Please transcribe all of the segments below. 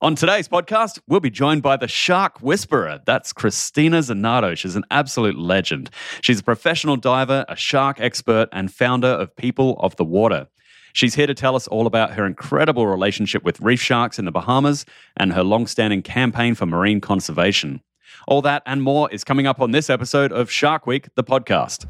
On today's podcast, we'll be joined by the Shark Whisperer. That's Christina Zanardo. She's an absolute legend. She's a professional diver, a shark expert, and founder of People of the Water. She's here to tell us all about her incredible relationship with reef sharks in the Bahamas and her long-standing campaign for marine conservation. All that and more is coming up on this episode of Shark Week, the podcast.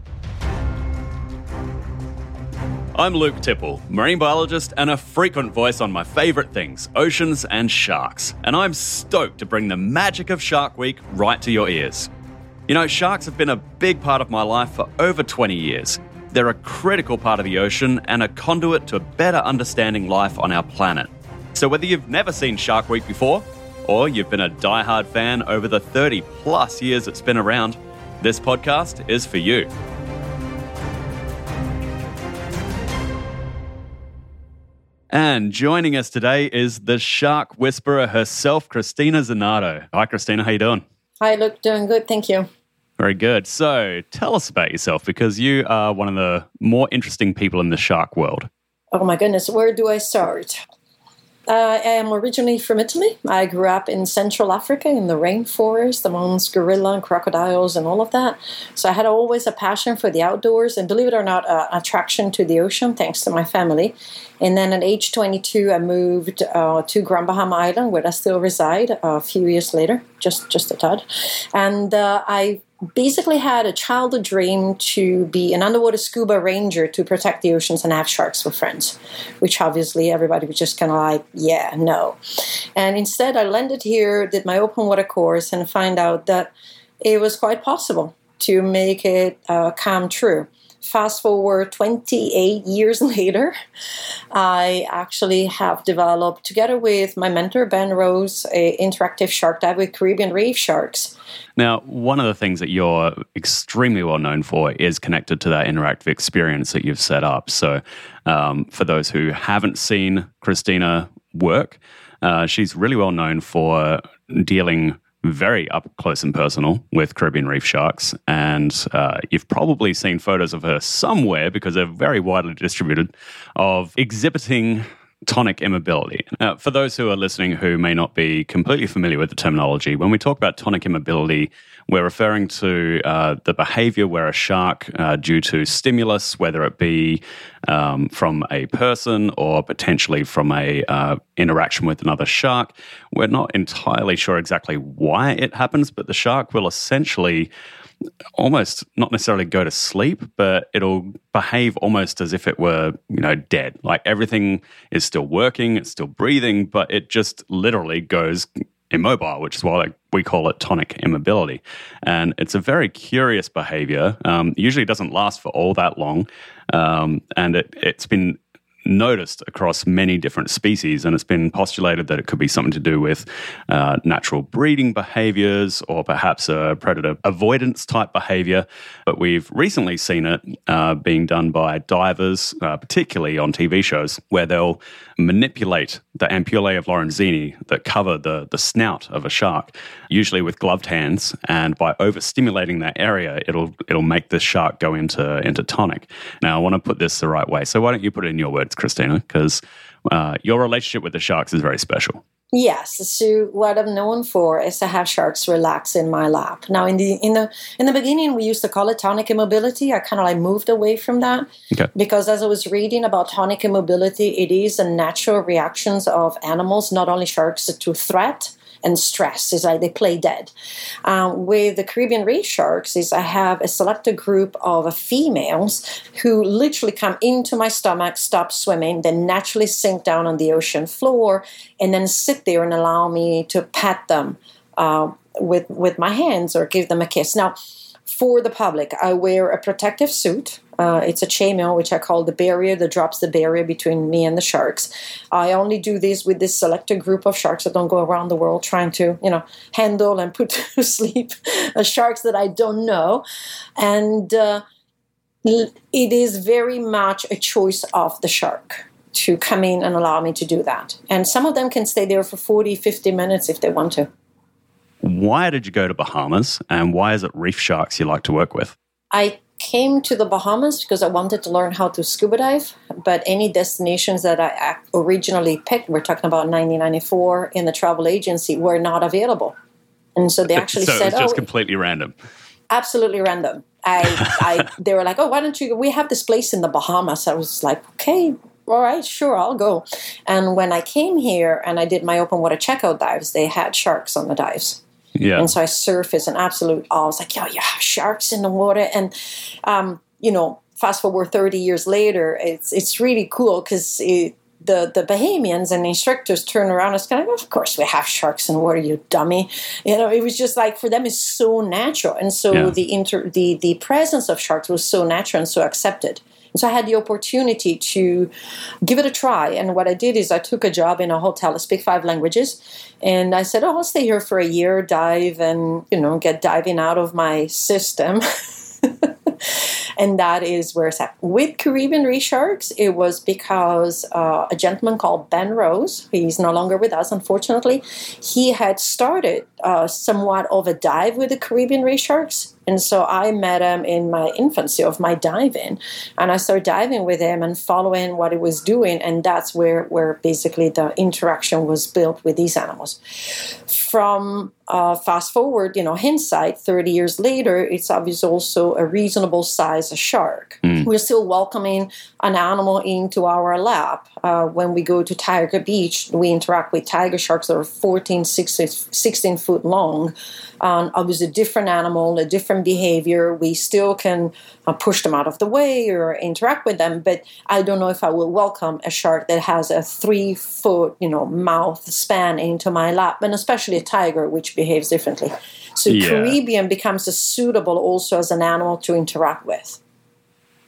I'm Luke Tipple, marine biologist and a frequent voice on my favourite things, oceans and sharks. And I'm stoked to bring the magic of Shark Week right to your ears. You know, sharks have been a big part of my life for over 20 years. They're a critical part of the ocean and a conduit to better understanding life on our planet. So, whether you've never seen Shark Week before, or you've been a die-hard fan over the 30 plus years it's been around, this podcast is for you. And joining us today is the shark whisperer herself, Christina Zanardo. Hi, Christina. How you doing? Hi, Luke. Doing good. Thank you. Very good. So tell us about yourself because you are one of the more interesting people in the shark world. Oh, my goodness. Where do I start? I am originally from Italy. I grew up in Central Africa in the rainforest the amongst gorilla and crocodiles and all of that. So I had always a passion for the outdoors and, believe it or not, uh, attraction to the ocean thanks to my family. And then at age 22, I moved uh, to Grand Bahama Island, where I still reside. a few years later, just just a tad, and uh, I basically had a childhood dream to be an underwater scuba ranger to protect the oceans and have sharks for friends, which obviously everybody was just kind of like, yeah, no. And instead, I landed here, did my open water course, and find out that it was quite possible to make it uh, come true. Fast forward 28 years later, I actually have developed, together with my mentor Ben Rose, a interactive shark dive with Caribbean reef sharks. Now, one of the things that you're extremely well known for is connected to that interactive experience that you've set up. So, um, for those who haven't seen Christina work, uh, she's really well known for dealing very up close and personal with Caribbean reef sharks. And uh, you've probably seen photos of her somewhere because they're very widely distributed of exhibiting tonic immobility. Now, for those who are listening who may not be completely familiar with the terminology, when we talk about tonic immobility, we're referring to uh, the behavior where a shark, uh, due to stimulus, whether it be um, from a person or potentially from a uh, interaction with another shark, we're not entirely sure exactly why it happens, but the shark will essentially almost not necessarily go to sleep, but it'll behave almost as if it were, you know, dead. Like everything is still working, it's still breathing, but it just literally goes immobile, which is why we call it tonic immobility. And it's a very curious behavior. Um, usually doesn't last for all that long. Um, and it, it's been noticed across many different species, and it's been postulated that it could be something to do with uh, natural breeding behaviors or perhaps a predator avoidance type behavior. But we've recently seen it uh, being done by divers, uh, particularly on TV shows, where they'll manipulate the ampullae of Lorenzini that cover the, the snout of a shark, usually with gloved hands, and by overstimulating that area, it'll it'll make the shark go into into tonic. Now, I want to put this the right way, so why don't you put it in your words, Christina? Because uh, your relationship with the sharks is very special. Yes, so what I'm known for is to have sharks relax in my lap. Now, in the in the in the beginning, we used to call it tonic immobility. I kind of like moved away from that okay. because as I was reading about tonic immobility, it is a natural reactions of animals, not only sharks, to threat and stress is like they play dead. Um, with the Caribbean reef sharks, is I have a selected group of females who literally come into my stomach, stop swimming, then naturally sink down on the ocean floor, and then sit there and allow me to pet them uh, with with my hands or give them a kiss. Now for the public, I wear a protective suit. Uh, it's a chainmail, which I call the barrier that drops the barrier between me and the sharks. I only do this with this selected group of sharks. that don't go around the world trying to, you know, handle and put to sleep sharks that I don't know. And uh, it is very much a choice of the shark to come in and allow me to do that. And some of them can stay there for 40, 50 minutes if they want to. Why did you go to Bahamas and why is it reef sharks you like to work with? I came to the Bahamas because I wanted to learn how to scuba dive. But any destinations that I originally picked, we're talking about 1994 in the travel agency, were not available. And so they actually so said, "Oh, just oh, completely random." Absolutely random. I, I, they were like, "Oh, why don't you? We have this place in the Bahamas." I was like, "Okay, all right, sure, I'll go." And when I came here and I did my open water checkout dives, they had sharks on the dives. Yeah. And so I surf as an absolute awe. I was like, yeah, you have sharks in the water," and um, you know, fast forward thirty years later, it's it's really cool because it the, the Bahamians and the instructors turn around and it's kind of of course we have sharks in the water, you dummy. You know, it was just like for them it's so natural. And so yeah. the inter the the presence of sharks was so natural and so accepted. So I had the opportunity to give it a try. And what I did is I took a job in a hotel. I speak five languages. And I said, Oh, I'll stay here for a year, dive and, you know, get diving out of my system. and that is where it's at. With Caribbean Reef Sharks, it was because uh, a gentleman called Ben Rose, he's no longer with us, unfortunately, he had started uh, somewhat of a dive with the Caribbean Reef Sharks and so I met him in my infancy of my diving, and I started diving with him and following what he was doing, and that's where where basically the interaction was built with these animals. From uh, fast forward, you know, hindsight, 30 years later, it's obviously also a reasonable size shark. Mm. We're still welcoming an animal into our lap. Uh, when we go to Tiger Beach, we interact with tiger sharks that are 14, 16, 16 foot long. Um, was a different animal, a different behavior. We still can uh, push them out of the way or interact with them, but I don't know if I will welcome a shark that has a three foot, you know, mouth span into my lap, and especially a tiger, which behaves differently. So yeah. Caribbean becomes a suitable also as an animal to interact with.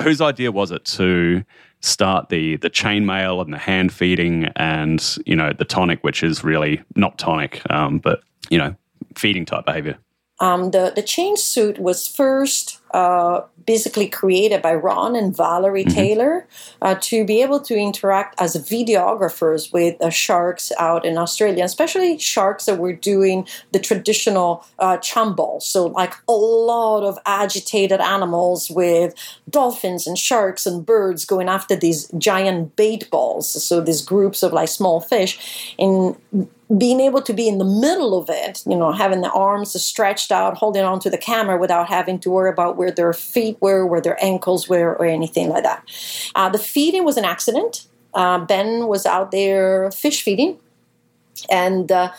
Whose idea was it to start the the chainmail and the hand feeding and you know the tonic, which is really not tonic, um, but you know feeding type behavior? Um, the the chain suit was first uh, basically created by Ron and Valerie mm-hmm. Taylor uh, to be able to interact as videographers with uh, sharks out in Australia, especially sharks that were doing the traditional uh, chambal. So, like a lot of agitated animals with dolphins and sharks and birds going after these giant bait balls. So, these groups of like small fish. And being able to be in the middle of it, you know, having the arms stretched out, holding onto the camera without having to worry about where their feet were, where their ankles were, or anything like that. Uh, the feeding was an accident. Uh, ben was out there fish feeding, and uh,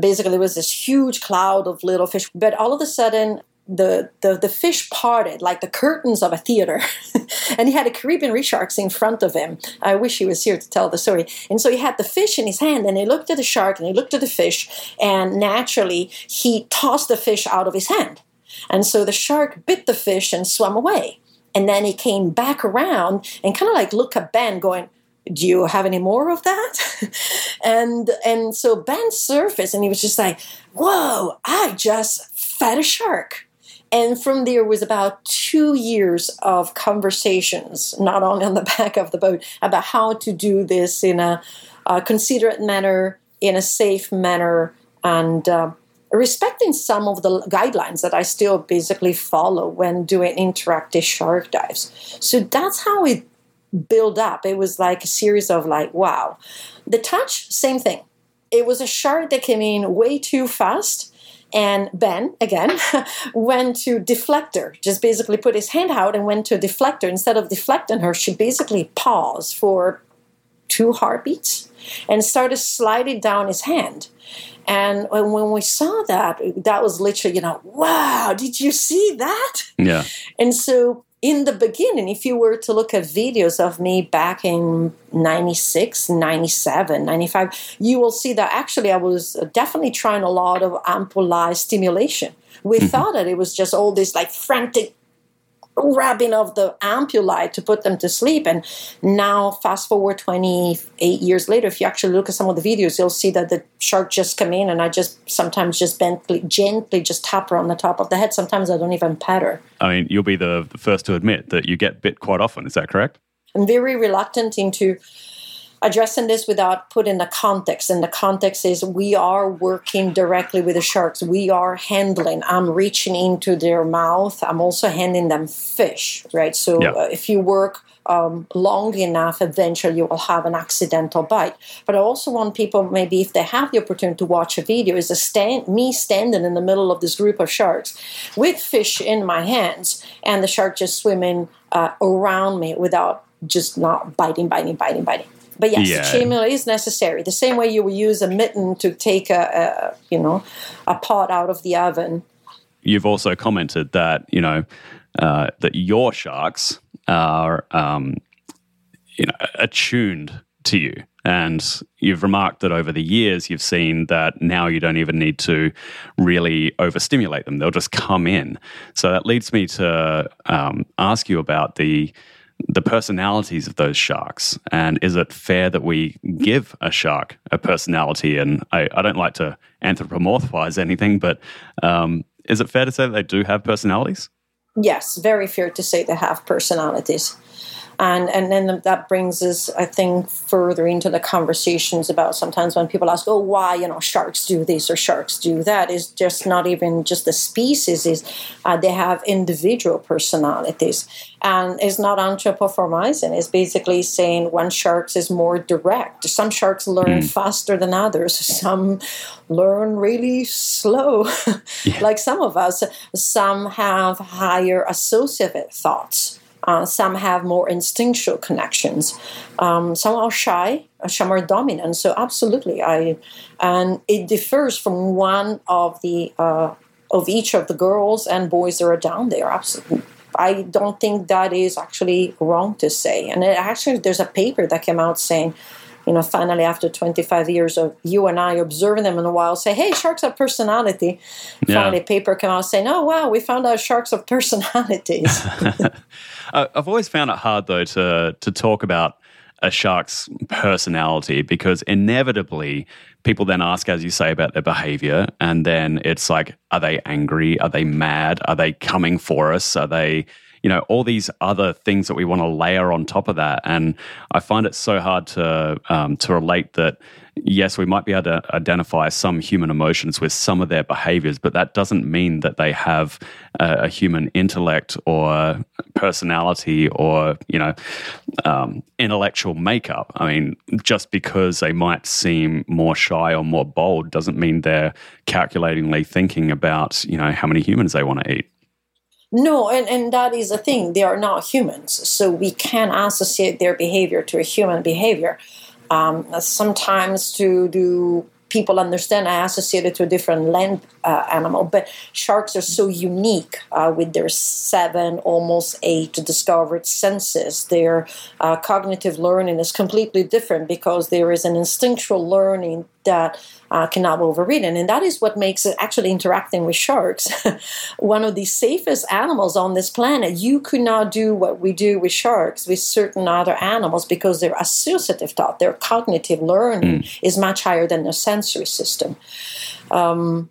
basically there was this huge cloud of little fish. But all of a sudden, the, the, the fish parted like the curtains of a theater. and he had a Caribbean reef sharks in front of him. I wish he was here to tell the story. And so he had the fish in his hand and he looked at the shark and he looked at the fish and naturally he tossed the fish out of his hand. And so the shark bit the fish and swam away. And then he came back around and kind of like looked at Ben going, do you have any more of that? and and so Ben surfaced and he was just like, whoa, I just fed a shark. And from there was about two years of conversations, not only on the back of the boat, about how to do this in a, a considerate manner, in a safe manner, and uh, respecting some of the guidelines that I still basically follow when doing interactive shark dives. So that's how it built up. It was like a series of like, wow. The touch, same thing. It was a shark that came in way too fast and Ben, again, went to deflector, just basically put his hand out and went to deflector. Instead of deflecting her, she basically paused for two heartbeats and started sliding down his hand. And when we saw that, that was literally, you know, wow, did you see that? Yeah. And so in the beginning, if you were to look at videos of me back in 96, 97, 95, you will see that actually I was definitely trying a lot of ampullae stimulation. We mm-hmm. thought that it was just all this like frantic grabbing of the ampullae to put them to sleep. And now, fast forward 28 years later, if you actually look at some of the videos, you'll see that the shark just come in and I just sometimes just gently, gently just tap her on the top of the head. Sometimes I don't even pet her. I mean, you'll be the, the first to admit that you get bit quite often. Is that correct? I'm very reluctant into addressing this without putting the context and the context is we are working directly with the sharks we are handling i'm reaching into their mouth i'm also handing them fish right so yeah. uh, if you work um, long enough, eventually you will have an accidental bite. But I also want people, maybe if they have the opportunity to watch a video, is a stand, me standing in the middle of this group of sharks with fish in my hands, and the shark just swimming uh, around me without just not biting, biting, biting, biting. But yes, yeah. chainmail is necessary. The same way you would use a mitten to take a, a you know a pot out of the oven. You've also commented that you know uh, that your sharks are um, you know attuned to you. And you've remarked that over the years, you've seen that now you don't even need to really overstimulate them. They'll just come in. So that leads me to um, ask you about the the personalities of those sharks? And is it fair that we give a shark a personality? And i, I don't like to anthropomorphize anything but um, is it fair to say that they do have personalities? Yes very fair to say they have personalities and and then that brings us i think further into the conversations about sometimes when people ask oh why you know sharks do this or sharks do that? Is just not even just the species is uh, they have individual personalities. And it's not anthropomorphizing it's basically saying one shark is more direct. Some sharks learn mm. faster than others. Some learn really slow. Yeah. like some of us some have higher associative thoughts uh, some have more instinctual connections. Um, some are shy, uh, some are dominant. So absolutely, I and it differs from one of the uh, of each of the girls and boys that are down there. Absolutely. I don't think that is actually wrong to say. And actually, there's a paper that came out saying you know, finally after 25 years of you and I observing them in a while, say, hey, sharks have personality. Yeah. Finally, paper come out saying, oh, wow, we found out sharks have personalities. I've always found it hard, though, to, to talk about a shark's personality because inevitably people then ask, as you say, about their behavior. And then it's like, are they angry? Are they mad? Are they coming for us? Are they you know all these other things that we want to layer on top of that. And i find it so hard to um, to relate that yes we might be able to identify some human emotions with some of their behaviors but that doesn't mean that they have a, a human intellect or personality or you know um, intellectual makeup. I mean just because they might seem more shy or more bold doesn't mean they're calculatingly thinking about you know how many humans they want to eat no, and, and that is a thing. They are not humans. So we can associate their behavior to a human behavior. Um, sometimes to do people understand I associate it to a different land uh, animal, but sharks are so unique uh, with their seven, almost eight discovered senses. Their uh, cognitive learning is completely different because there is an instinctual learning that uh, cannot be overridden. And that is what makes it actually interacting with sharks one of the safest animals on this planet. You could not do what we do with sharks with certain other animals because their associative thought, their cognitive learning mm. is much higher than their sensory system. Um,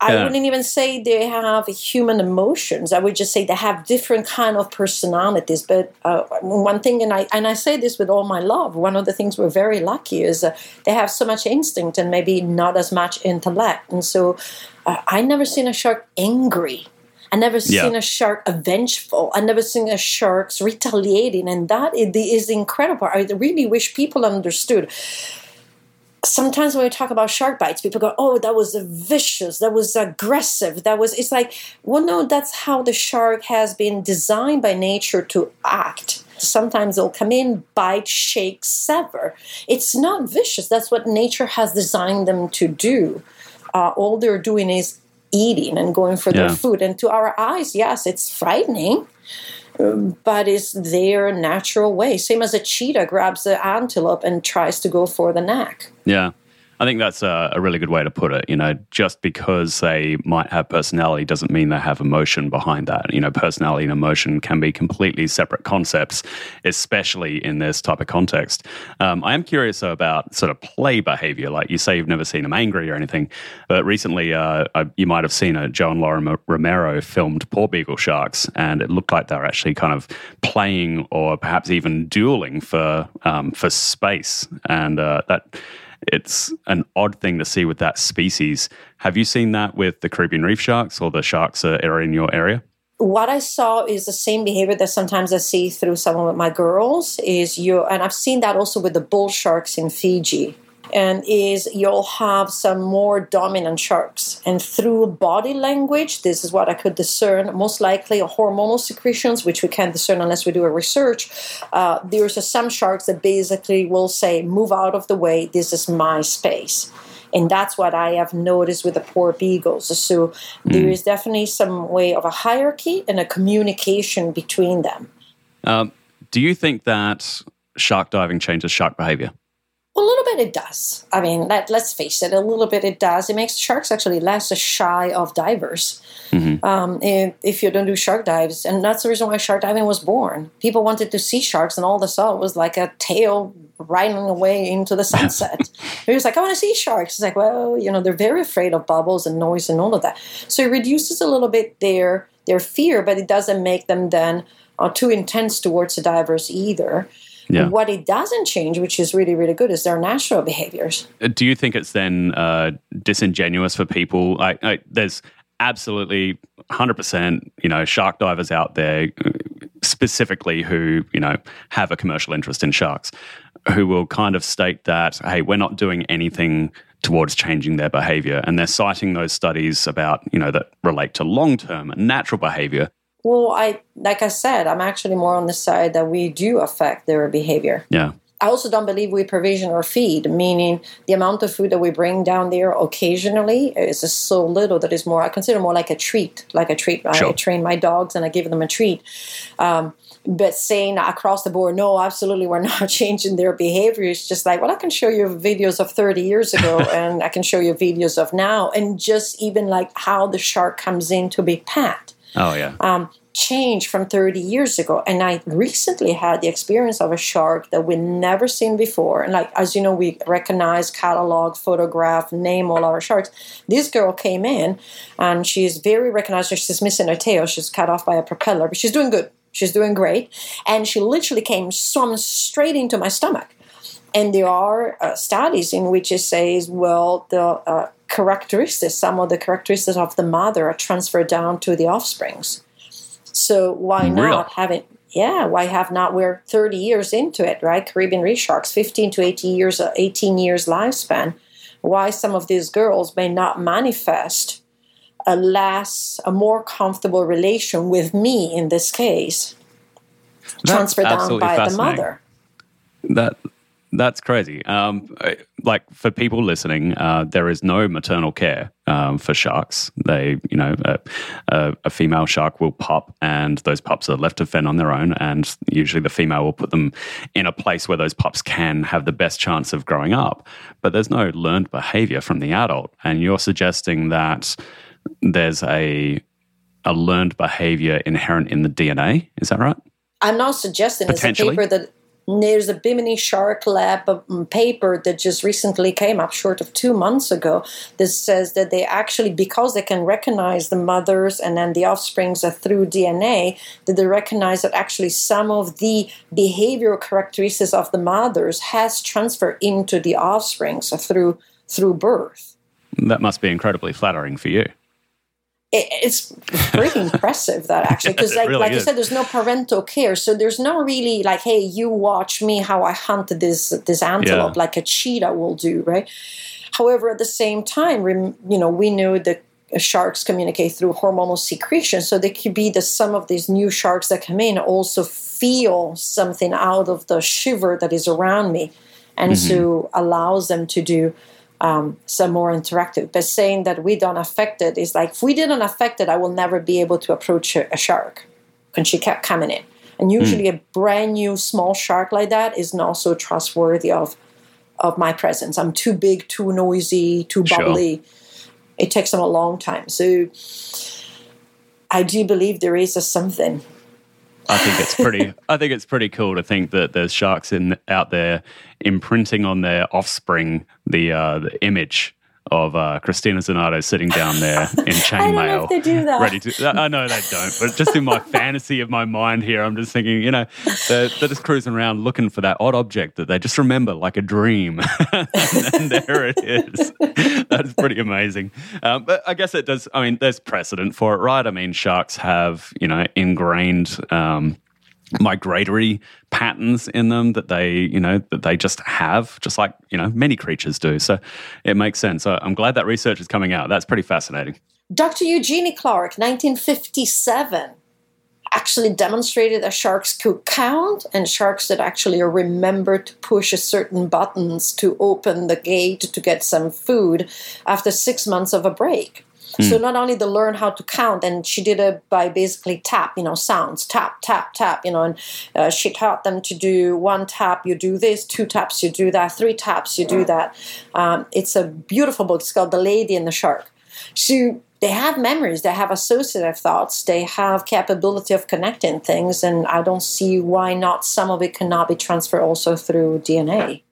I yeah. wouldn't even say they have human emotions. I would just say they have different kind of personalities. But uh, one thing, and I and I say this with all my love, one of the things we're very lucky is uh, they have so much instinct and maybe not as much intellect. And so, uh, I never seen a shark angry. I never yeah. seen a shark vengeful. I never seen a shark retaliating, and that is incredible. I really wish people understood sometimes when we talk about shark bites, people go, "Oh, that was vicious. That was aggressive. That was." It's like, well, no, that's how the shark has been designed by nature to act. Sometimes they'll come in, bite, shake, sever. It's not vicious. That's what nature has designed them to do. Uh, all they're doing is eating and going for yeah. their food. And to our eyes, yes, it's frightening but it's their natural way. Same as a cheetah grabs the antelope and tries to go for the neck. Yeah. I think that's a, a, really good way to put it. You know, just because they might have personality doesn't mean they have emotion behind that. You know, personality and emotion can be completely separate concepts, especially in this type of context. Um, I am curious though, about sort of play behavior. Like you say, you've never seen them angry or anything, but recently uh, I, you might have seen a Joe and Laura Romeiro filmed Porbeagle Sharks, and it looked like they were actually kind of playing or perhaps even dueling for um, for space, and uh, that it's an odd thing to see with that species. Have you seen that with the Caribbean reef sharks or the sharks that are in your area? What I saw is the same behavior that sometimes I see through some of my girls is you, and I've seen that also with the bull sharks in Fiji and is you'll have some more dominant sharks. And through body language, this is what I could discern. Most likely, hormonal secretions, which we can't discern unless we do a research. Uh, there's some sharks that basically will say, "Move out of the way. This is my space." And that's what I have noticed with the porbeagles. So mm. there is definitely some way of a hierarchy and a communication between them. Um, do you think that shark diving changes shark behavior? A little bit it does. I mean, let, us face it, a little bit it does. It makes sharks actually less shy of divers. Mm-hmm. Um, if, if, you don't do shark dives. And that's the reason why shark diving was born. People wanted to see sharks, and all they saw was like a tail riding away into the sunset. he was like, I want to see sharks. It's like, well, you know, they're very afraid of bubbles and noise and all of that. So it reduces a little bit their, their fear, but it doesn't make them then uh, too intense towards the divers either. Yeah. What it doesn't change, which is really, really good, is their natural behaviors. Uh, do you think it's then uh, disingenuous for people? Like, like, there's absolutely 100%, you know, shark divers out there uh, specifically who, you know, have a commercial interest in sharks who will kind of state that, hey, we're not doing anything towards changing their behavior. And they're citing those studies about, you know, that relate to long term natural behavior well, I like I said, I'm actually more on the side that we do affect their behavior. Yeah. I also don't believe we provision or feed, meaning the amount of food that we bring down there occasionally is just so little that is more, I consider more like a treat, like a treat. Sure. I train my dogs and I give them a treat. Um, but saying across the board, no, absolutely, we're not changing their behavior. It's just like, well, I can show you videos of 30 years ago and I can show you videos of now. And just even like how the shark comes in to be pat Oh, yeah. Um, change from 30 years ago. And I recently had the experience of a shark that we'd never seen before. And like, as you know, we recognize, catalog, photograph, name all our sharks. This girl came in and she's very recognized. She's missing her tail. She's cut off by a propeller, but she's doing good. She's doing great. And she literally came swum straight into my stomach. And there are uh, studies in which it says, well, the uh, characteristics, some of the characteristics of the mother are transferred down to the offsprings. So why not have it? Yeah, why have not? We're 30 years into it, right? Caribbean reef sharks, 15 to 18 years, uh, 18 years lifespan. Why some of these girls may not manifest a less, a more comfortable relation with me in this case, That's transferred down by the mother. That that's crazy. Um, like for people listening, uh, there is no maternal care um, for sharks. They, you know, a, a, a, female shark will pop, and those pups are left to fend on their own. And usually, the female will put them in a place where those pups can have the best chance of growing up. But there's no learned behavior from the adult. And you're suggesting that there's a a learned behavior inherent in the DNA. Is that right? I'm not suggesting it's a paper that there's a Bimini Shark Lab um, paper that just recently came up, short of two months ago, that says that they actually, because they can recognize the mothers and then the offsprings are through DNA, that they recognize that actually some of the behavioral characteristics of the mothers has transferred into the offsprings through through birth. That must be incredibly flattering for you it's pretty impressive that actually because like, really like you said there's no parental care so there's no really like hey you watch me how i hunt this this antelope yeah. like a cheetah will do right however at the same time you know we know that sharks communicate through hormonal secretion so they could be that some of these new sharks that come in also feel something out of the shiver that is around me and mm-hmm. so allows them to do um, some more interactive. But saying that we don't affect it is like if we didn't affect it, I will never be able to approach a, a shark. And she kept coming in. And usually, mm. a brand new small shark like that is not so trustworthy of of my presence. I'm too big, too noisy, too bubbly. Sure. It takes them a long time. So I do believe there is a something. I think it's pretty. I think it's pretty cool to think that there's sharks in out there imprinting on their offspring the uh, the image of uh, Christina Zanardo sitting down there in chainmail. they do that. Ready to. I know they don't, but just in my fantasy of my mind here, I'm just thinking, you know, they're, they're just cruising around looking for that odd object that they just remember like a dream. and there it is. That's pretty amazing. Um, but I guess it does. I mean, there's precedent for it, right? I mean, sharks have, you know, ingrained. Um, migratory patterns in them that they you know that they just have just like you know many creatures do. So it makes sense. So i'm glad that research is coming out. That's pretty fascinating. Dr eugenie clark 1957 actually demonstrated that sharks could count and sharks that actually remember to push a certain buttons to open the gate to get some food after six months of a break Mm. So not only to learn how to count, and she did it by basically tap, you know, sounds, tap, tap, tap, you know, and uh, she taught them to do one tap, you do this, two taps, you do that, three taps, you do that. Um, it's a beautiful book. It's called The Lady and the Shark. So they have memories, they have associative thoughts, they have capability of connecting things, and I don't see why not some of it cannot be transferred also through DNA.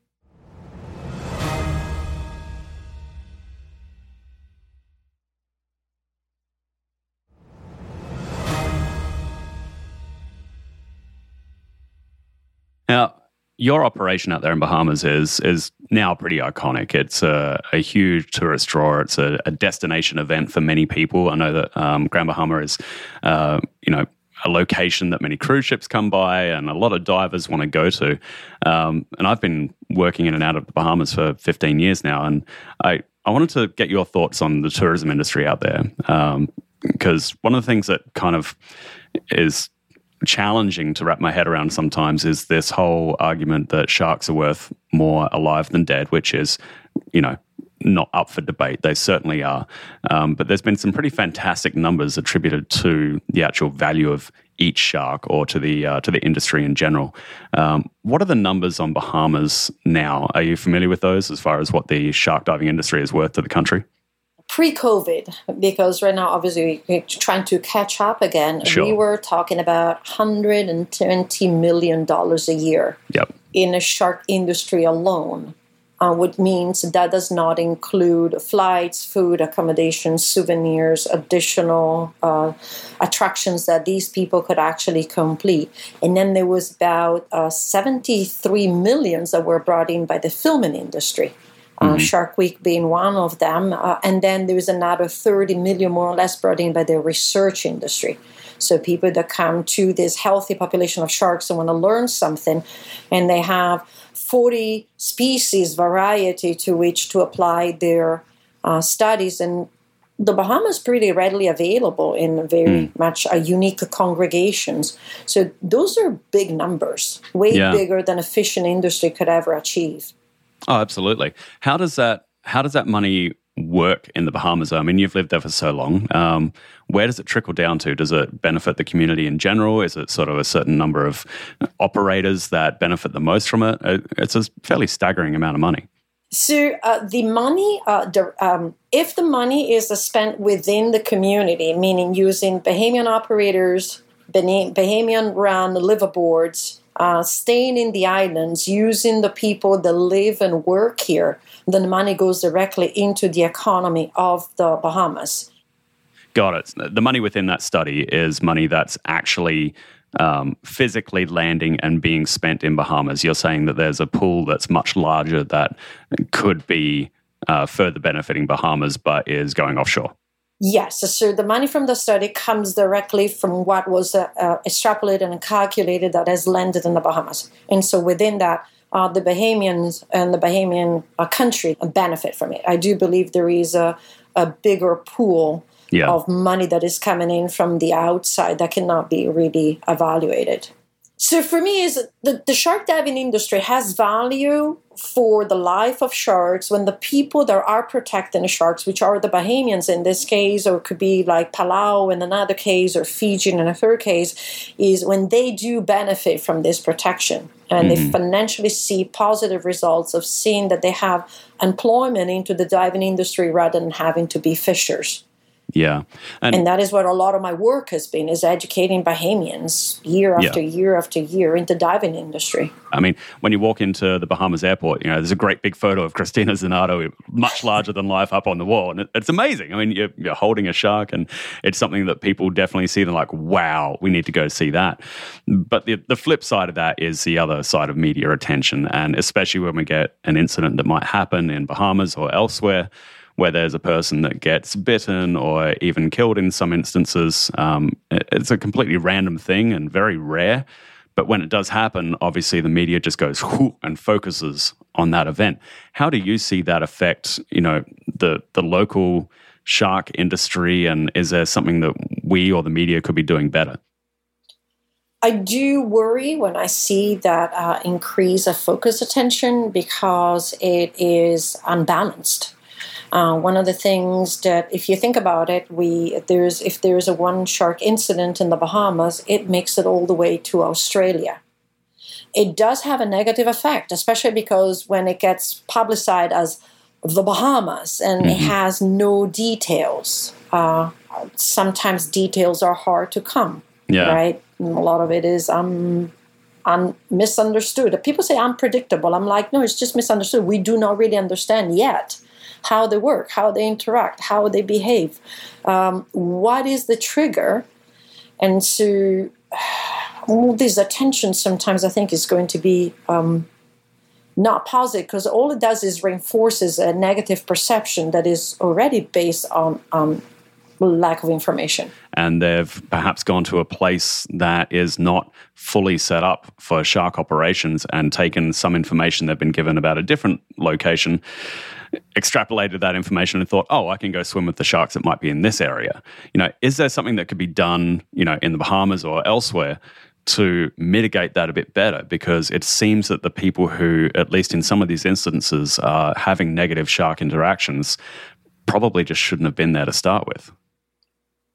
Now, your operation out there in Bahamas is is now pretty iconic. It's a, a huge tourist draw. It's a, a, destination event for many people. I know that um, Grand Bahama is, uh, you know, a location that many cruise ships come by and a lot of divers want to go to. Um, and I've been working in and out of the Bahamas for 15 years now, and I I wanted to get your thoughts on the tourism industry out there because um, one of the things that kind of is challenging to wrap my head around sometimes is this whole argument that sharks are worth more alive than dead, which is, you know, not up for debate. They certainly are. Um, but there's been some pretty fantastic numbers attributed to the actual value of each shark or to the uh, to the industry in general. Um, what are the numbers on Bahamas now? Are you familiar with those as far as what the shark diving industry is worth to the country? pre-COVID, because right now obviously we're trying to catch up again. Sure. We were talking about 120 million dollars a year yep. in the shark industry alone. Uh, which means that does not include flights, food, accommodation, souvenirs, additional uh, attractions that these people could actually complete. And then there was about uh, 73 millions that were brought in by the filming industry. Uh, mm-hmm. Shark Week being one of them. Uh, and then there's another 30 million more or less brought in by the research industry. So people that come to this healthy population of sharks and want to learn something, and they have 40 species variety to which to apply their uh, studies. And the Bahamas pretty readily available in very mm. much a unique congregations. So those are big numbers, way yeah. bigger than a fishing industry could ever achieve. Oh, absolutely. How does that how does that money work in the Bahamas? I mean, you've lived there for so long. Um, where does it trickle down to? Does it benefit the community in general? Is it sort of a certain number of operators that benefit the most from it? Uh, it's a fairly staggering amount of money. So uh, the money, uh, um, if the money is spent within the community, meaning using Bahamian operators, Bahamian run liveaboards, uh, staying in the islands, using the people that live and work here, then the money goes directly into the economy of the Bahamas. Got it. The money within that study is money that's actually um, physically landing and being spent in Bahamas. You're saying that there's a pool that's much larger that could be uh, further benefiting Bahamas, but is going offshore. Yes, so the money from the study comes directly from what was uh, uh, extrapolated and calculated that has landed in the Bahamas. And so within that, uh, the Bahamians and the Bahamian uh, country benefit from it. I do believe there is a, a bigger pool yeah. of money that is coming in from the outside that cannot be really evaluated. So for me, is the, the shark diving industry has value for the life of sharks, when the people that are protecting the sharks, which are the Bahamians in this case, or it could be like Palau in another case, or Fiji in a third case, is when they do benefit from this protection and mm-hmm. they financially see positive results of seeing that they have employment into the diving industry rather than having to be fishers. Yeah. And, and, that is what a lot of my work has been is educating Bahamians year after yeah. year after year into diving industry. I mean, when you walk into the Bahamas airport, you know, there's a great big photo of Christina Zanardo, much larger than life up on the wall. And it's amazing. I mean, you're, you're holding a shark and it's something that people definitely see. They're like, wow, we need to go see that. But the, the flip side of that is the other side of media attention. And especially when we get an incident that might happen in Bahamas or elsewhere, where there's a person that gets bitten or even killed in some instances. Um, it's a completely random thing and very rare. But when it does happen, obviously the media just goes and focuses on that event. How do you see that affect, you know, the the local shark industry, and is there something that we or the media could be doing better? I do worry when I see that uh, increase of focus attention because it is unbalanced. Uh, one of the things that, if you think about it, we there's if there's a one shark incident in the Bahamas, it makes it all the way to Australia. It does have a negative effect, especially because when it gets publicized as the Bahamas and mm-hmm. it has no details. Uh, sometimes details are hard to come. Yeah. Right. And a lot of it is um, un- misunderstood. People say unpredictable. I'm like, no, it's just misunderstood. We do not really understand yet how they work, how they interact, how they behave. Um, what is the trigger? And so all this attention sometimes I think is going to be um, not positive because all it does is reinforces a negative perception that is already based on, on lack of information. And they've perhaps gone to a place that is not fully set up for shark operations and taken some information they've been given about a different location extrapolated that information and thought, oh, I can go swim with the sharks that might be in this area. You know, is there something that could be done, you know, in the Bahamas or elsewhere to mitigate that a bit better? Because it seems that the people who, at least in some of these instances, are having negative shark interactions probably just shouldn't have been there to start with.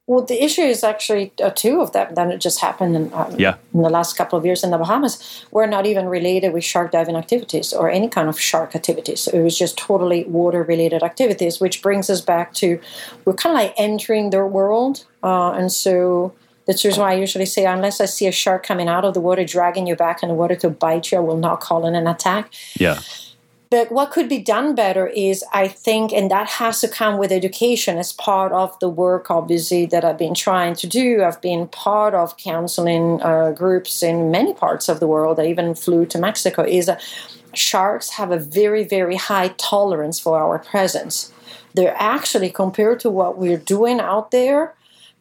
Well, the issue is actually uh, two of them that just happened in, uh, yeah. in the last couple of years in the Bahamas were not even related with shark diving activities or any kind of shark activities. It was just totally water related activities, which brings us back to we're kind of like entering their world. Uh, and so that's the reason why I usually say, unless I see a shark coming out of the water, dragging you back in the water to bite you, I will not call it an attack. Yeah. But what could be done better is, I think, and that has to come with education as part of the work, obviously, that I've been trying to do. I've been part of counseling uh, groups in many parts of the world. I even flew to Mexico. Is uh, sharks have a very, very high tolerance for our presence. They're actually, compared to what we're doing out there,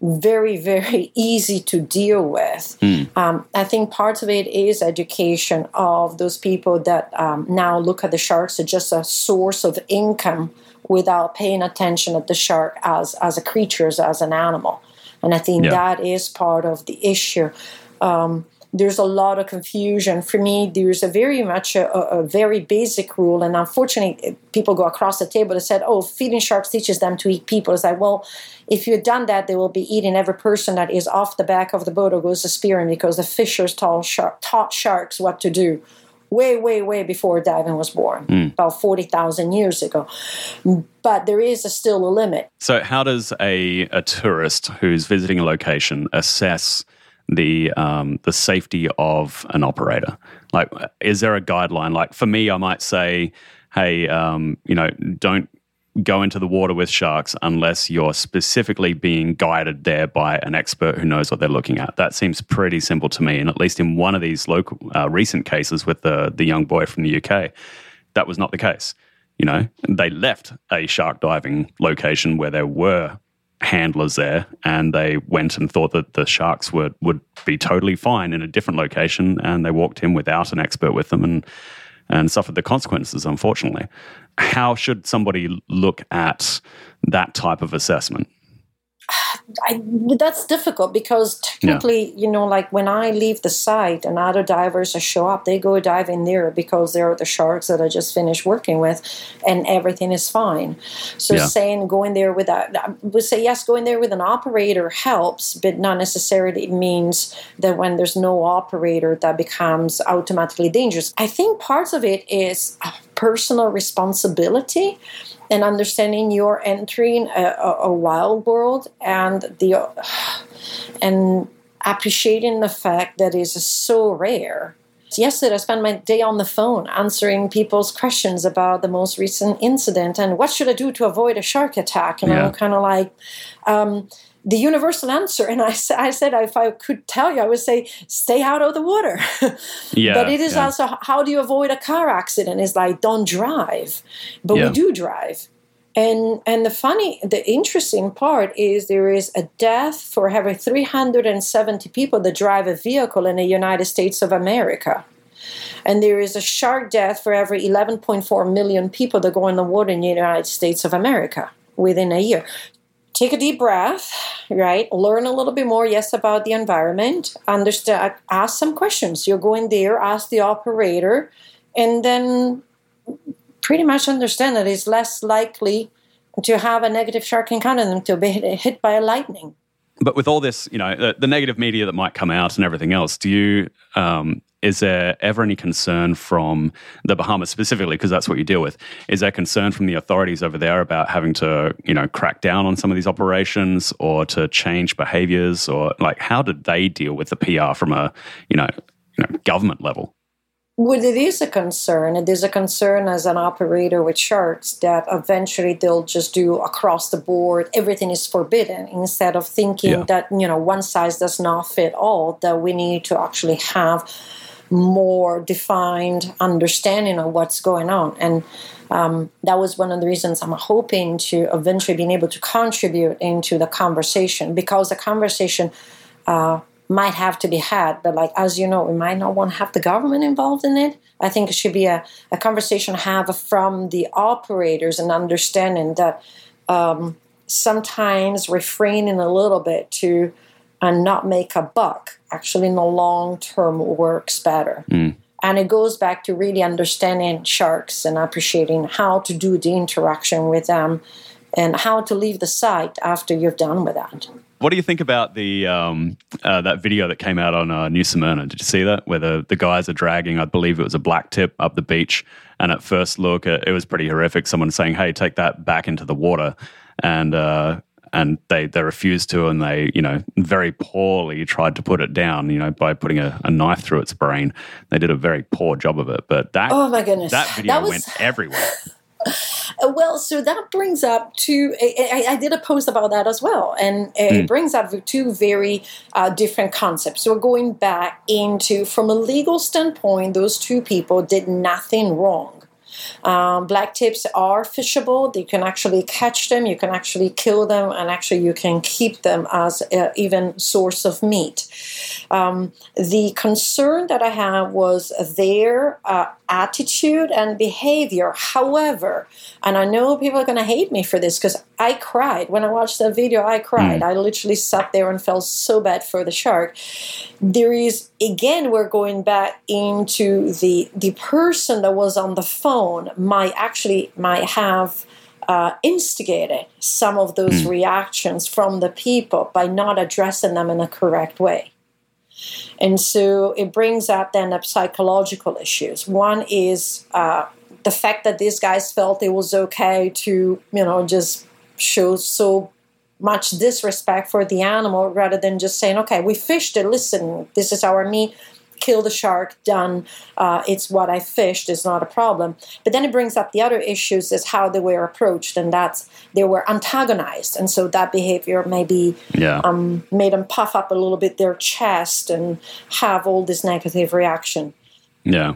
very, very easy to deal with. Mm. Um, I think part of it is education of those people that um, now look at the sharks as just a source of income without paying attention at the shark as, as a creature, as an animal. And I think yeah. that is part of the issue. Um, there's a lot of confusion. For me, there's a very much a, a, very basic rule, and unfortunately, people go across the table and said, "Oh, feeding sharks teaches them to eat people." It's like, well, if you had done that, they will be eating every person that is off the back of the boat or goes to spearing because the fishers taught, shark, taught sharks what to do way, way, way before diving was born, mm. about 40,000 years ago. But there is a, still a limit. So, how does a, a tourist who's visiting a location assess the um, the safety of an operator? Like, is there a guideline? Like for me, I might say, hey, um, you know, don't go into the water with sharks unless you're specifically being guided there by an expert who knows what they're looking at. That seems pretty simple to me. And at least in one of these local uh, recent cases with the the young boy from the UK, that was not the case. You know, they left a shark diving location where there were handlers there and they went and thought that the sharks would would be totally fine in a different location and they walked in without an expert with them and and suffered the consequences unfortunately. How should somebody look at that type of assessment I, that's difficult because technically, yeah. you know, like when I leave the site and other divers show up, they go dive in there because they're the sharks that I just finished working with, and everything is fine. So yeah. saying going there with that, I would say yes, going there with an operator helps, but not necessarily means that when there's no operator that becomes automatically dangerous. I think parts of it is uh, personal responsibility and understanding you're entering a, a, a wild world and the and appreciating the fact that it's so rare yesterday I spent my day on the phone answering people's questions about the most recent incident and what should I do to avoid a shark attack. And yeah. I'm kind of like, um, the universal answer. And I, I said, if I could tell you, I would say, stay out of the water. yeah, but it is yeah. also, how do you avoid a car accident? It's like, don't drive. But yeah. we do drive. And and the funny, the interesting part is there is a death for every 370 people that drive a vehicle in the United States of America. And there is a shark death for every 11.4 million people that go in the water in the United States of America within a year. Take a deep breath, right? Learn a little bit more, yes, about the environment. Understand, ask some questions. You're going there, ask the operator, and then pretty much understand that it's less likely to have a negative shark encounter than to be hit by a lightning. But with all this, you know, the, the negative media that might come out and everything else, do you, um, is there ever any concern from the Bahamas specifically, because that's what you deal with? Is there concern from the authorities over there about having to, you know, crack down on some of these operations or to change behaviors, or like how did they deal with the PR from a, you know, you know government level? Well, it is a concern. It is a concern as an operator with sharks that eventually they'll just do across the board, everything is forbidden, instead of thinking yeah. that, you know, one size does not fit all, that we need to actually have more defined understanding of what's going on. And um, that was one of the reasons I'm hoping to eventually being able to contribute into the conversation because the conversation uh, might have to be had. But like as you know, we might not want to have the government involved in it. I think it should be a, a conversation have from the operators and understanding that um, sometimes refraining a little bit to and uh, not make a buck actually in the long term works better. Mm. And it goes back to really understanding sharks and appreciating how to do the interaction with them and how to leave the site after you're done with that. What do you think about the um, uh, that video that came out on uh, New Smyrna? Did you see that where the, the guys are dragging? I believe it was a black tip up the beach, and at first look, it, it was pretty horrific. Someone saying, "Hey, take that back into the water," and uh, and they they refused to, and they you know very poorly tried to put it down. You know by putting a, a knife through its brain. They did a very poor job of it. But that oh my goodness, that video that was... went everywhere. Well, so that brings up two. I, I, did a post about that as well, and it mm. brings up two very uh, different concepts. So we're going back into, from a legal standpoint, those two people did nothing wrong. Um, black tips are fishable. You can actually catch them. You can actually kill them, and actually you can keep them as a, even source of meat. Um, the concern that I had was their uh, attitude and behavior. However, and I know people are going to hate me for this because I cried when I watched that video. I cried. Mm. I literally sat there and felt so bad for the shark. There is again, we're going back into the the person that was on the phone might actually might have. Uh, instigated some of those mm. reactions from the people by not addressing them in a correct way. And so it brings up then the psychological issues. One is uh, the fact that these guys felt it was okay to, you know, just show so much disrespect for the animal rather than just saying, okay, we fished it, listen, this is our meat kill the shark, done. Uh, it's what I fished is not a problem. But then it brings up the other issues is how they were approached, and that's they were antagonized, and so that behavior maybe yeah. um, made them puff up a little bit their chest and have all this negative reaction. Yeah,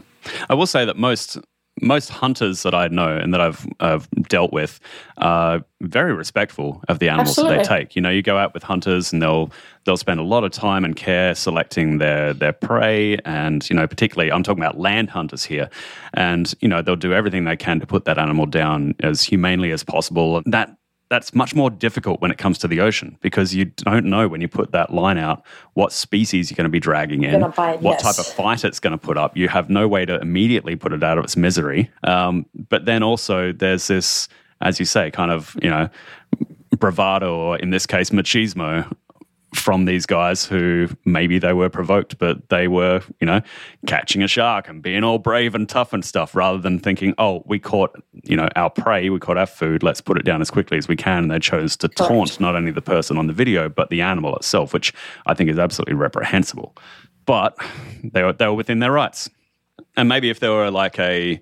I will say that most most hunters that I know and that I've, I've dealt with are very respectful of the animals Absolutely. that they take. You know, you go out with hunters and they'll they'll spend a lot of time and care selecting their their prey, and you know, particularly I'm talking about land hunters here, and you know they'll do everything they can to put that animal down as humanely as possible. That that's much more difficult when it comes to the ocean because you don't know when you put that line out what species you're going to be dragging in, what yes. type of fight it's going to put up. You have no way to immediately put it out of its misery. Um, but then also there's this, as you say, kind of you know bravado or in this case machismo from these guys who maybe they were provoked, but they were, you know, catching a shark and being all brave and tough and stuff rather than thinking, oh, we caught, you know, our prey, we caught our food, let's put it down as quickly as we can. And they chose to taunt not only the person on the video, but the animal itself, which I think is absolutely reprehensible. But they were, they were within their rights. And maybe if there were like a,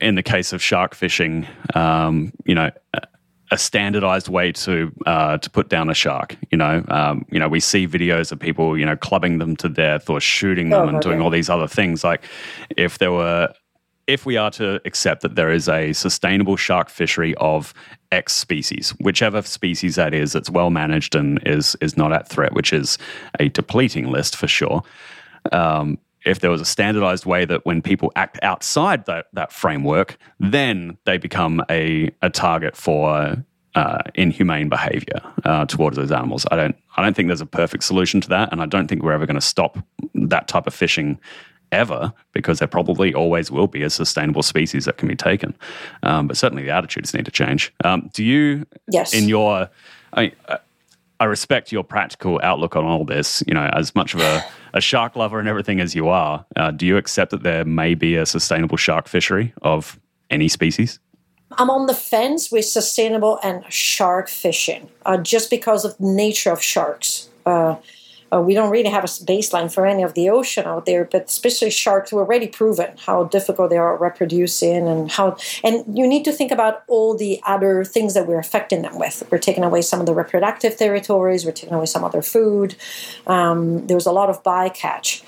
in the case of shark fishing, um, you know, a standardized way to uh, to put down a shark. You know, um, you know, we see videos of people, you know, clubbing them to death or shooting them oh, and okay. doing all these other things. Like, if there were, if we are to accept that there is a sustainable shark fishery of X species, whichever species that is, that's well managed and is is not at threat, which is a depleting list for sure. Um, if there was a standardized way that when people act outside that, that framework, then they become a, a target for uh, inhumane behavior uh, towards those animals. I don't, I don't think there's a perfect solution to that, and I don't think we're ever going to stop that type of fishing ever because there probably always will be a sustainable species that can be taken. Um, but certainly the attitudes need to change. Um, do you, yes. in your, I, I respect your practical outlook on all this. You know, as much of a a shark lover and everything as you are, uh, do you accept that there may be a sustainable shark fishery of any species? I'm on the fence with sustainable and shark fishing, uh, just because of the nature of sharks. Uh, uh, we don't really have a baseline for any of the ocean out there, but especially sharks, we're already proven how difficult they are reproducing and how. And you need to think about all the other things that we're affecting them with. We're taking away some of the reproductive territories. We're taking away some of their food. Um, there's a lot of bycatch,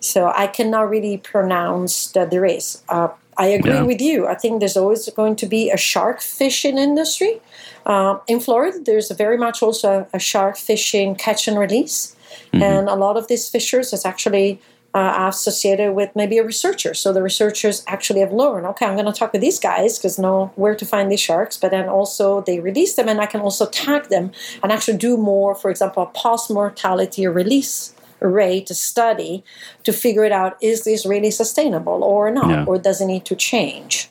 so I cannot really pronounce that there is. Uh, I agree yeah. with you. I think there's always going to be a shark fishing industry. Uh, in Florida, there's very much also a, a shark fishing catch and release. Mm-hmm. And a lot of these fishers is actually uh, associated with maybe a researcher. So the researchers actually have learned, okay, I'm going to talk with these guys because know where to find these sharks. But then also they release them, and I can also tag them and actually do more, for example, a post mortality release rate study to figure it out: is this really sustainable or not, yeah. or does it need to change?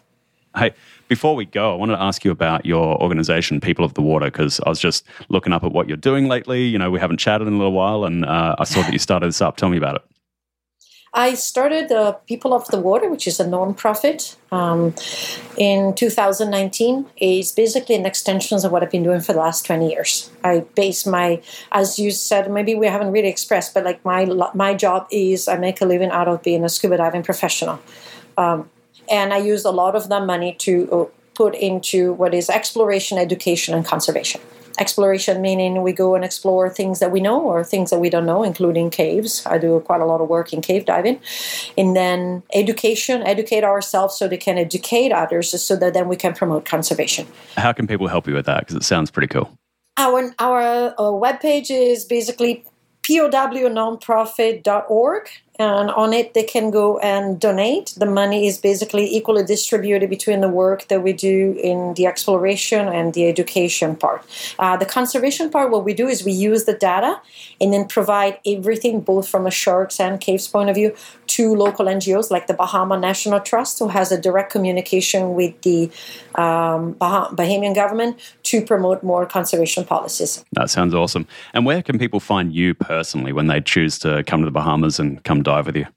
Hey, before we go, I wanted to ask you about your organization, People of the Water, because I was just looking up at what you're doing lately. You know, we haven't chatted in a little while, and uh, I saw that you started this up. Tell me about it. I started uh, People of the Water, which is a nonprofit, um, in 2019. It's basically an extension of what I've been doing for the last 20 years. I base my, as you said, maybe we haven't really expressed, but like my my job is I make a living out of being a scuba diving professional. Um, and I use a lot of that money to uh, put into what is exploration, education, and conservation. Exploration meaning we go and explore things that we know or things that we don't know, including caves. I do quite a lot of work in cave diving. And then education, educate ourselves so they can educate others so that then we can promote conservation. How can people help you with that? Because it sounds pretty cool. Our, our uh, webpage is basically pownonprofit.org and on it they can go and donate. The money is basically equally distributed between the work that we do in the exploration and the education part. Uh, the conservation part what we do is we use the data and then provide everything both from a sharks and caves point of view to local ngos like the bahama national trust who has a direct communication with the um, bah- bahamian government to promote more conservation policies. That sounds awesome. And where can people find you personally when they choose to come to the bahamas and come dive with you?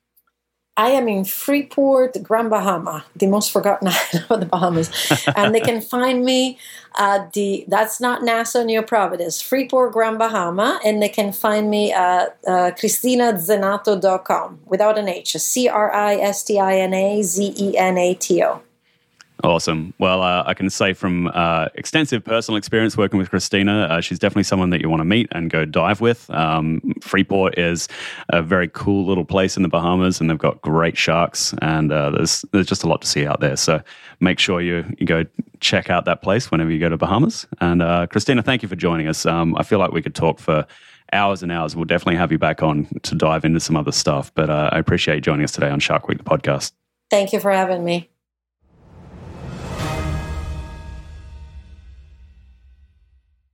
I am in Freeport, Grand Bahama, the most forgotten island of the Bahamas. and they can find me at the, that's not Nassau New Providence, Freeport, Grand Bahama. And they can find me at uh, CristinaZenato.com without an H, C R I S T I N A Z E N A T O. Awesome. Well, uh, I can say from uh, extensive personal experience working with Cristina, uh, she's definitely someone that you want to meet and go dive with. Um, Freeport is a very cool little place in the Bahamas, and they've got great sharks, and uh, there's there's just a lot to see out there. So make sure you you go check out that place whenever you go to Bahamas. And uh, Cristina, thank you for joining us. Um, I feel like we could talk for hours and hours. We'll definitely have you back on to dive into some other stuff. But uh, I appreciate you joining us today on Shark Week, the podcast. Thank you for having me.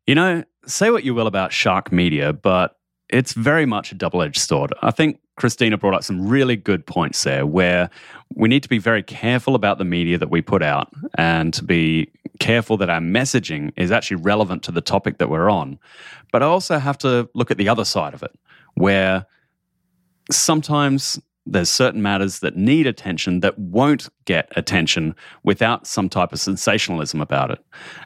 You know, say what you will about shark media, but it's very much a double edged sword. I think Cristina brought up some really good points there where we need to be very careful about the media that we put out and to be careful that our messaging is actually relevant to the topic that we're on. But I also have to look at the other side of it where sometimes there's certain matters that need attention that won't get attention without some type of sensationalism about it.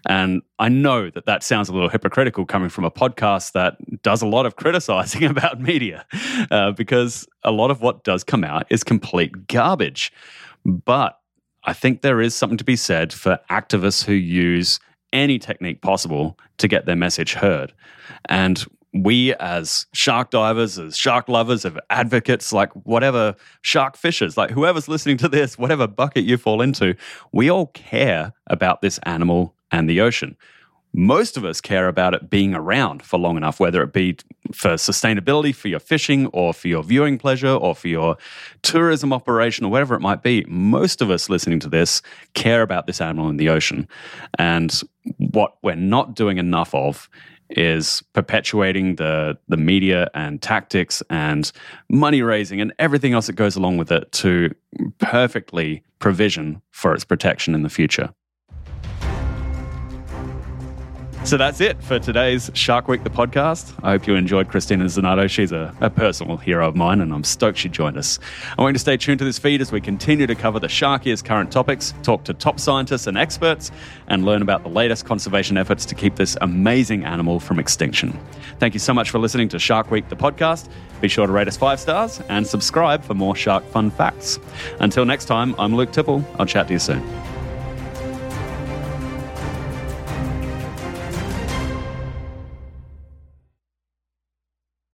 And I know that that sounds a little hypocritical coming from a podcast that does a lot of criticizing about media, uh, because a lot of what does come out is complete garbage. But I think there is something to be said for activists who use any technique possible to get their message heard. And we as shark divers, as shark lovers, as advocates, like whatever shark fishers, like whoever's listening to this, whatever bucket you fall into, we all care about this animal and the ocean. Most of us care about it being around for long enough, whether it be for sustainability, for your fishing, or for your viewing pleasure, or for your tourism operation, or whatever it might be. Most of us listening to this care about this animal in the ocean. And what we're not doing enough of is perpetuating the the media and tactics and money raising and everything else that goes along with it to perfectly provision for its protection in the future. So that's it for today's Shark Week, the podcast. I hope you enjoyed Cristina Zenato. She's a, a, personal hero of mine, and I'm stoked she joined us. I want you to stay tuned to this feed as we continue to cover the shark year's current topics, talk to top scientists and experts, and learn about the latest conservation efforts to keep this amazing animal from extinction. Thank you so much for listening to Shark Week, the podcast. Be sure to rate us five stars and subscribe for more shark fun facts. Until next time, I'm Luke Tipple. I'll chat to you soon.